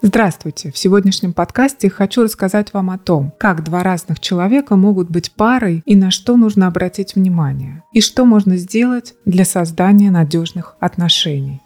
Здравствуйте! В сегодняшнем подкасте хочу рассказать вам о том, как два разных человека могут быть парой и на что нужно обратить внимание, и что можно сделать для создания надежных отношений.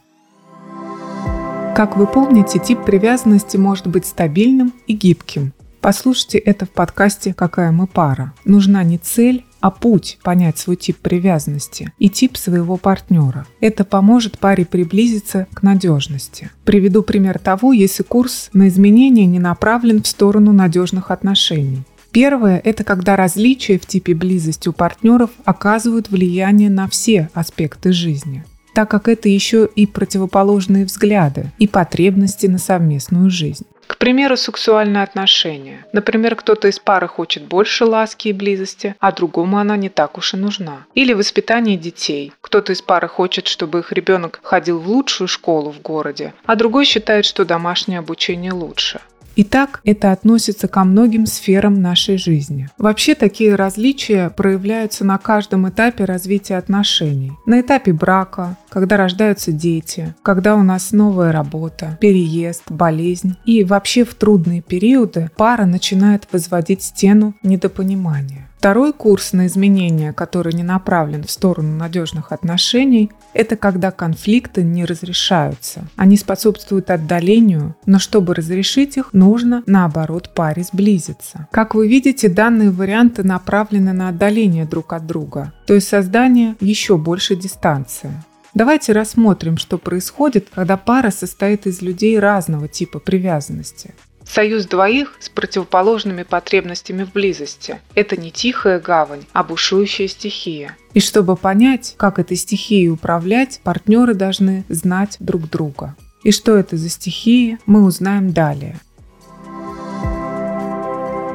Как вы помните, тип привязанности может быть стабильным и гибким. Послушайте это в подкасте «Какая мы пара». Нужна не цель, а путь понять свой тип привязанности и тип своего партнера. Это поможет паре приблизиться к надежности. Приведу пример того, если курс на изменения не направлен в сторону надежных отношений. Первое – это когда различия в типе близости у партнеров оказывают влияние на все аспекты жизни так как это еще и противоположные взгляды и потребности на совместную жизнь. К примеру, сексуальные отношения. Например, кто-то из пары хочет больше ласки и близости, а другому она не так уж и нужна. Или воспитание детей. Кто-то из пары хочет, чтобы их ребенок ходил в лучшую школу в городе, а другой считает, что домашнее обучение лучше. Итак, это относится ко многим сферам нашей жизни. Вообще такие различия проявляются на каждом этапе развития отношений. На этапе брака, когда рождаются дети, когда у нас новая работа, переезд, болезнь. И вообще в трудные периоды пара начинает возводить стену недопонимания. Второй курс на изменения, который не направлен в сторону надежных отношений, это когда конфликты не разрешаются. Они способствуют отдалению, но чтобы разрешить их, нужно, наоборот, паре сблизиться. Как вы видите, данные варианты направлены на отдаление друг от друга, то есть создание еще большей дистанции. Давайте рассмотрим, что происходит, когда пара состоит из людей разного типа привязанности. Союз двоих с противоположными потребностями в близости – это не тихая гавань, а бушующая стихия. И чтобы понять, как этой стихией управлять, партнеры должны знать друг друга. И что это за стихии, мы узнаем далее.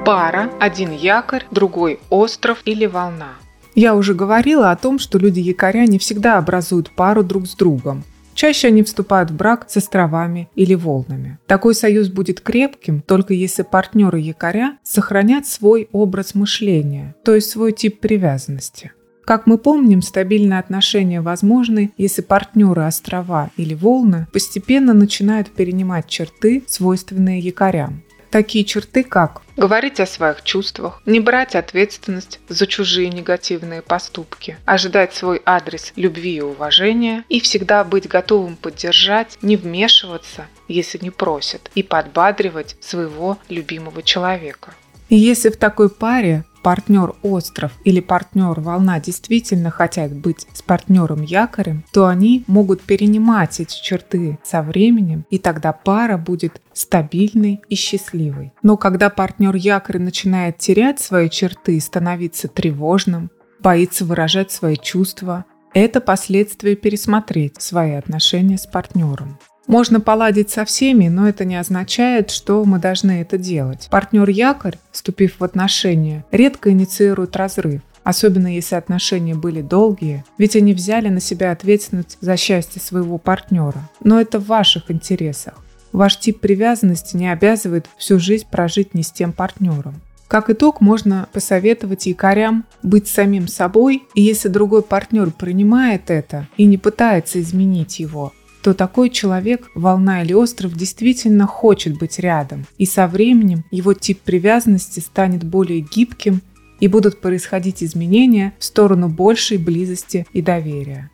Пара, один якорь, другой остров или волна. Я уже говорила о том, что люди-якоря не всегда образуют пару друг с другом. Чаще они вступают в брак с островами или волнами. Такой союз будет крепким, только если партнеры якоря сохранят свой образ мышления, то есть свой тип привязанности. Как мы помним, стабильные отношения возможны, если партнеры острова или волны постепенно начинают перенимать черты, свойственные якорям. Такие черты, как говорить о своих чувствах, не брать ответственность за чужие негативные поступки, ожидать свой адрес любви и уважения и всегда быть готовым поддержать, не вмешиваться, если не просят, и подбадривать своего любимого человека. И если в такой паре партнер остров или партнер волна действительно хотят быть с партнером якорем, то они могут перенимать эти черты со временем, и тогда пара будет стабильной и счастливой. Но когда партнер якорь начинает терять свои черты, становиться тревожным, боится выражать свои чувства, это последствия пересмотреть свои отношения с партнером. Можно поладить со всеми, но это не означает, что мы должны это делать. Партнер якорь, вступив в отношения, редко инициирует разрыв особенно если отношения были долгие, ведь они взяли на себя ответственность за счастье своего партнера. Но это в ваших интересах. Ваш тип привязанности не обязывает всю жизнь прожить не с тем партнером. Как итог, можно посоветовать якорям быть самим собой, и если другой партнер принимает это и не пытается изменить его, то такой человек, волна или остров, действительно хочет быть рядом. И со временем его тип привязанности станет более гибким и будут происходить изменения в сторону большей близости и доверия.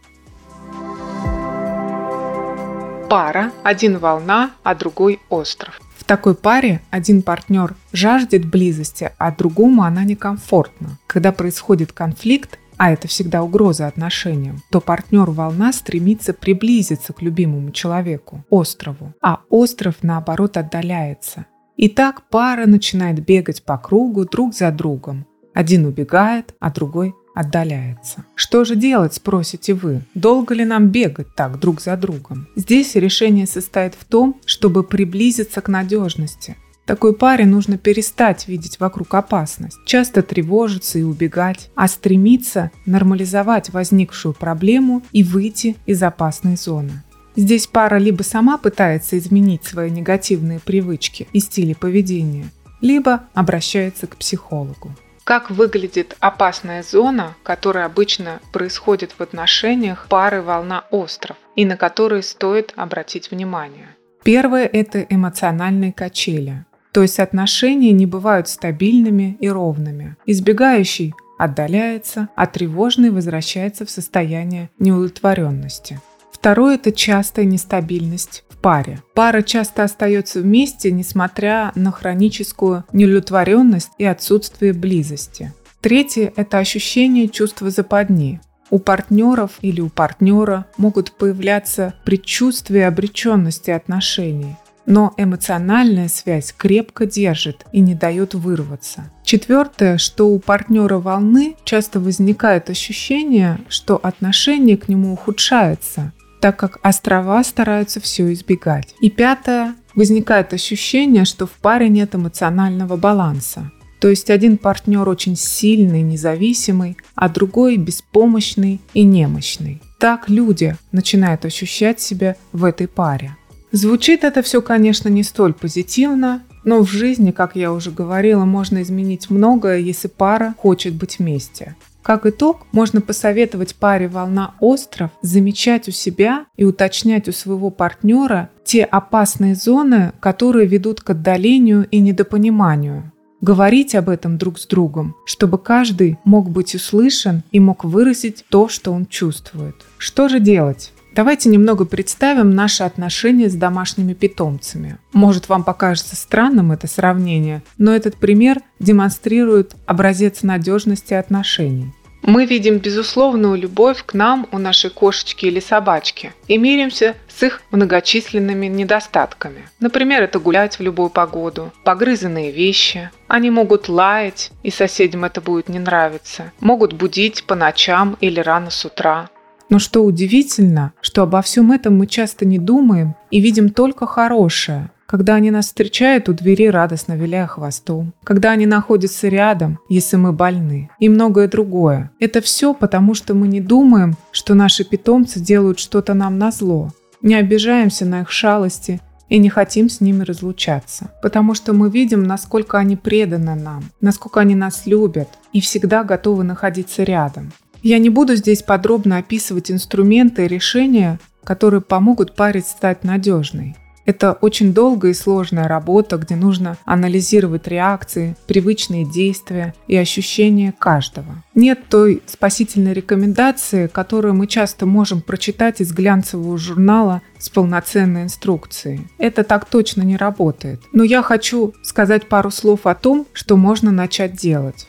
Пара – один волна, а другой остров. В такой паре один партнер жаждет близости, а другому она некомфортна. Когда происходит конфликт, а это всегда угроза отношениям, то партнер волна стремится приблизиться к любимому человеку, острову, а остров наоборот отдаляется. И так пара начинает бегать по кругу друг за другом. Один убегает, а другой отдаляется. Что же делать, спросите вы? Долго ли нам бегать так друг за другом? Здесь решение состоит в том, чтобы приблизиться к надежности, такой паре нужно перестать видеть вокруг опасность, часто тревожиться и убегать, а стремиться нормализовать возникшую проблему и выйти из опасной зоны. Здесь пара либо сама пытается изменить свои негативные привычки и стили поведения, либо обращается к психологу. Как выглядит опасная зона, которая обычно происходит в отношениях пары волна-остров и на которые стоит обратить внимание? Первое – это эмоциональные качели. То есть отношения не бывают стабильными и ровными. Избегающий отдаляется, а тревожный возвращается в состояние неудовлетворенности. Второе – это частая нестабильность в паре. Пара часто остается вместе, несмотря на хроническую неудовлетворенность и отсутствие близости. Третье – это ощущение чувства западни. У партнеров или у партнера могут появляться предчувствия обреченности отношений, но эмоциональная связь крепко держит и не дает вырваться. Четвертое, что у партнера волны часто возникает ощущение, что отношение к нему ухудшается, так как острова стараются все избегать. И пятое, возникает ощущение, что в паре нет эмоционального баланса. То есть один партнер очень сильный, независимый, а другой беспомощный и немощный. Так люди начинают ощущать себя в этой паре. Звучит это все, конечно, не столь позитивно, но в жизни, как я уже говорила, можно изменить многое, если пара хочет быть вместе. Как итог, можно посоветовать паре «Волна остров» замечать у себя и уточнять у своего партнера те опасные зоны, которые ведут к отдалению и недопониманию. Говорить об этом друг с другом, чтобы каждый мог быть услышан и мог выразить то, что он чувствует. Что же делать? Давайте немного представим наши отношения с домашними питомцами. Может, вам покажется странным это сравнение, но этот пример демонстрирует образец надежности отношений. Мы видим безусловную любовь к нам у нашей кошечки или собачки и миримся с их многочисленными недостатками. Например, это гулять в любую погоду, погрызанные вещи. Они могут лаять, и соседям это будет не нравиться. Могут будить по ночам или рано с утра. Но что удивительно, что обо всем этом мы часто не думаем и видим только хорошее, когда они нас встречают у двери, радостно виляя хвостом, когда они находятся рядом, если мы больны, и многое другое. Это все потому, что мы не думаем, что наши питомцы делают что-то нам на зло, не обижаемся на их шалости и не хотим с ними разлучаться, потому что мы видим, насколько они преданы нам, насколько они нас любят и всегда готовы находиться рядом. Я не буду здесь подробно описывать инструменты и решения, которые помогут паре стать надежной. Это очень долгая и сложная работа, где нужно анализировать реакции, привычные действия и ощущения каждого. Нет той спасительной рекомендации, которую мы часто можем прочитать из глянцевого журнала с полноценной инструкцией. Это так точно не работает. Но я хочу сказать пару слов о том, что можно начать делать.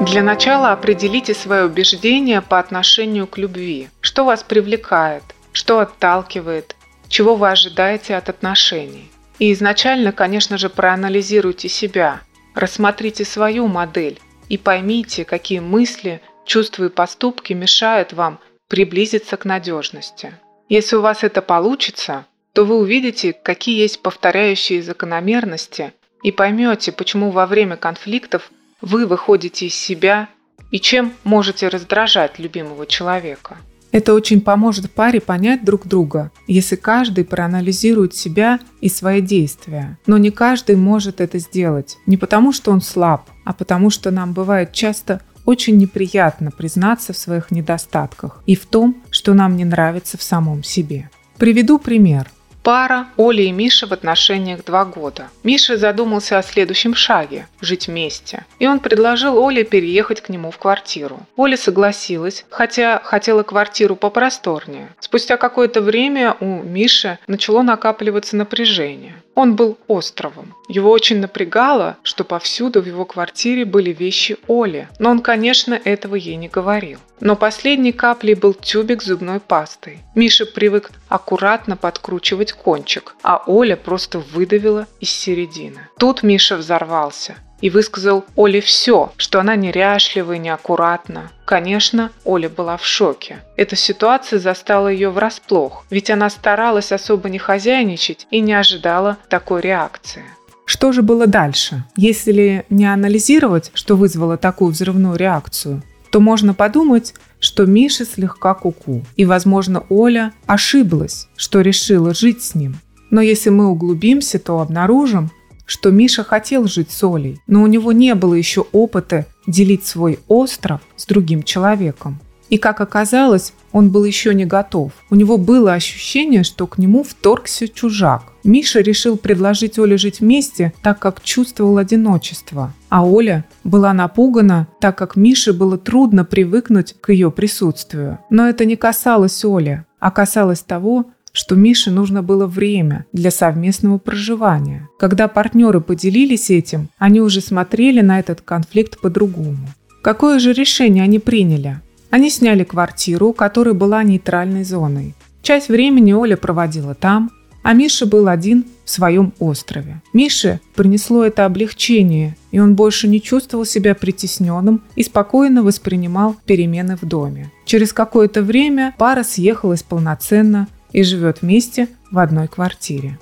Для начала определите свое убеждение по отношению к любви. Что вас привлекает, что отталкивает, чего вы ожидаете от отношений. И изначально, конечно же, проанализируйте себя, рассмотрите свою модель и поймите, какие мысли, чувства и поступки мешают вам приблизиться к надежности. Если у вас это получится, то вы увидите, какие есть повторяющие закономерности и поймете, почему во время конфликтов вы выходите из себя и чем можете раздражать любимого человека. Это очень поможет паре понять друг друга, если каждый проанализирует себя и свои действия. Но не каждый может это сделать. Не потому, что он слаб, а потому, что нам бывает часто очень неприятно признаться в своих недостатках и в том, что нам не нравится в самом себе. Приведу пример – Пара Оли и Миша в отношениях два года. Миша задумался о следующем шаге – жить вместе. И он предложил Оле переехать к нему в квартиру. Оля согласилась, хотя хотела квартиру попросторнее. Спустя какое-то время у Миши начало накапливаться напряжение. Он был островом. Его очень напрягало, что повсюду в его квартире были вещи Оли, но он, конечно, этого ей не говорил. Но последней каплей был тюбик зубной пастой. Миша привык аккуратно подкручивать кончик, а Оля просто выдавила из середины. Тут Миша взорвался и высказал Оле все, что она неряшлива и неаккуратна. Конечно, Оля была в шоке. Эта ситуация застала ее врасплох, ведь она старалась особо не хозяйничать и не ожидала такой реакции. Что же было дальше? Если не анализировать, что вызвало такую взрывную реакцию, то можно подумать, что Миша слегка куку, -ку, и, возможно, Оля ошиблась, что решила жить с ним. Но если мы углубимся, то обнаружим, что Миша хотел жить с Олей, но у него не было еще опыта делить свой остров с другим человеком. И как оказалось, он был еще не готов. У него было ощущение, что к нему вторгся чужак. Миша решил предложить Оле жить вместе, так как чувствовал одиночество. А Оля была напугана, так как Мише было трудно привыкнуть к ее присутствию. Но это не касалось Оли, а касалось того, что Мише нужно было время для совместного проживания. Когда партнеры поделились этим, они уже смотрели на этот конфликт по-другому. Какое же решение они приняли? Они сняли квартиру, которая была нейтральной зоной. Часть времени Оля проводила там, а Миша был один в своем острове. Мише принесло это облегчение, и он больше не чувствовал себя притесненным и спокойно воспринимал перемены в доме. Через какое-то время пара съехалась полноценно и живет вместе в одной квартире.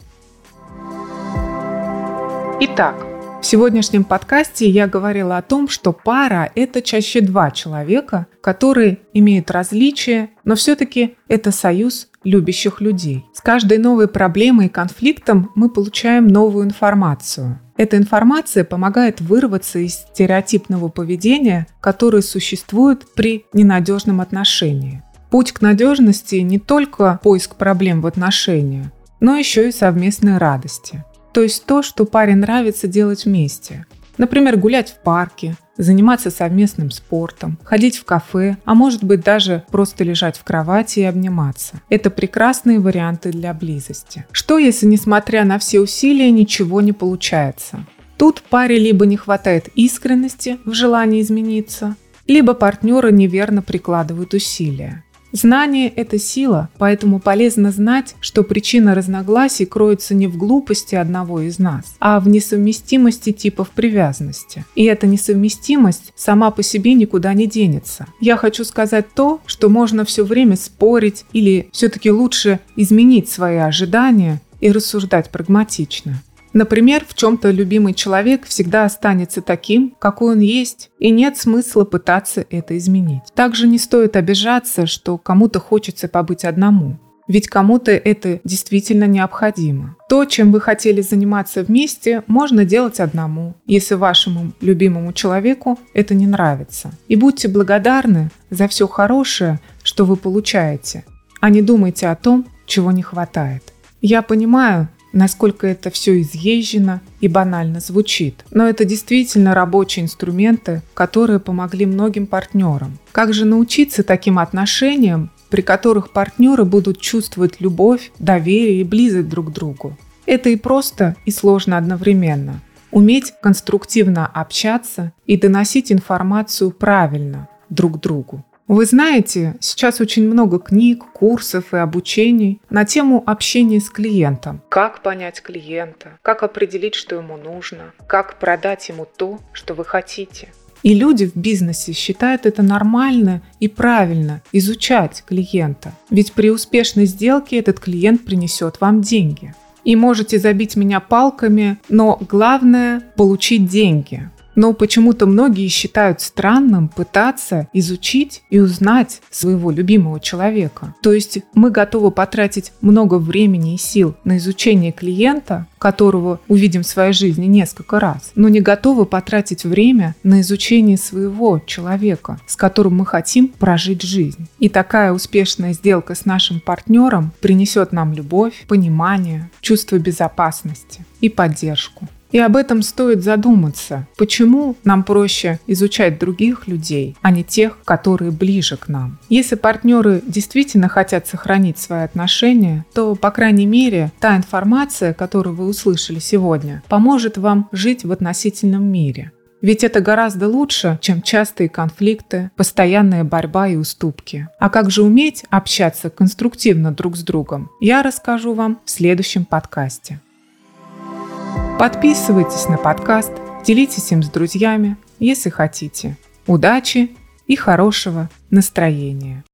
Итак, в сегодняшнем подкасте я говорила о том, что пара – это чаще два человека, которые имеют различия, но все-таки это союз любящих людей. С каждой новой проблемой и конфликтом мы получаем новую информацию. Эта информация помогает вырваться из стереотипного поведения, которое существует при ненадежном отношении. Путь к надежности не только поиск проблем в отношениях, но еще и совместной радости. То есть то, что паре нравится делать вместе. Например, гулять в парке, заниматься совместным спортом, ходить в кафе, а может быть даже просто лежать в кровати и обниматься. Это прекрасные варианты для близости. Что если, несмотря на все усилия, ничего не получается? Тут паре либо не хватает искренности в желании измениться, либо партнеры неверно прикладывают усилия. Знание – это сила, поэтому полезно знать, что причина разногласий кроется не в глупости одного из нас, а в несовместимости типов привязанности. И эта несовместимость сама по себе никуда не денется. Я хочу сказать то, что можно все время спорить или все-таки лучше изменить свои ожидания и рассуждать прагматично. Например, в чем-то любимый человек всегда останется таким, какой он есть, и нет смысла пытаться это изменить. Также не стоит обижаться, что кому-то хочется побыть одному. Ведь кому-то это действительно необходимо. То, чем вы хотели заниматься вместе, можно делать одному, если вашему любимому человеку это не нравится. И будьте благодарны за все хорошее, что вы получаете, а не думайте о том, чего не хватает. Я понимаю, насколько это все изъезжено и банально звучит. Но это действительно рабочие инструменты, которые помогли многим партнерам. Как же научиться таким отношениям, при которых партнеры будут чувствовать любовь, доверие и близость друг к другу? Это и просто, и сложно одновременно. Уметь конструктивно общаться и доносить информацию правильно друг другу. Вы знаете, сейчас очень много книг, курсов и обучений на тему общения с клиентом. Как понять клиента, как определить, что ему нужно, как продать ему то, что вы хотите. И люди в бизнесе считают это нормально и правильно изучать клиента. Ведь при успешной сделке этот клиент принесет вам деньги. И можете забить меня палками, но главное – получить деньги. Но почему-то многие считают странным пытаться изучить и узнать своего любимого человека. То есть мы готовы потратить много времени и сил на изучение клиента, которого увидим в своей жизни несколько раз, но не готовы потратить время на изучение своего человека, с которым мы хотим прожить жизнь. И такая успешная сделка с нашим партнером принесет нам любовь, понимание, чувство безопасности и поддержку. И об этом стоит задуматься. Почему нам проще изучать других людей, а не тех, которые ближе к нам? Если партнеры действительно хотят сохранить свои отношения, то, по крайней мере, та информация, которую вы услышали сегодня, поможет вам жить в относительном мире. Ведь это гораздо лучше, чем частые конфликты, постоянная борьба и уступки. А как же уметь общаться конструктивно друг с другом, я расскажу вам в следующем подкасте. Подписывайтесь на подкаст, делитесь им с друзьями, если хотите. Удачи и хорошего настроения.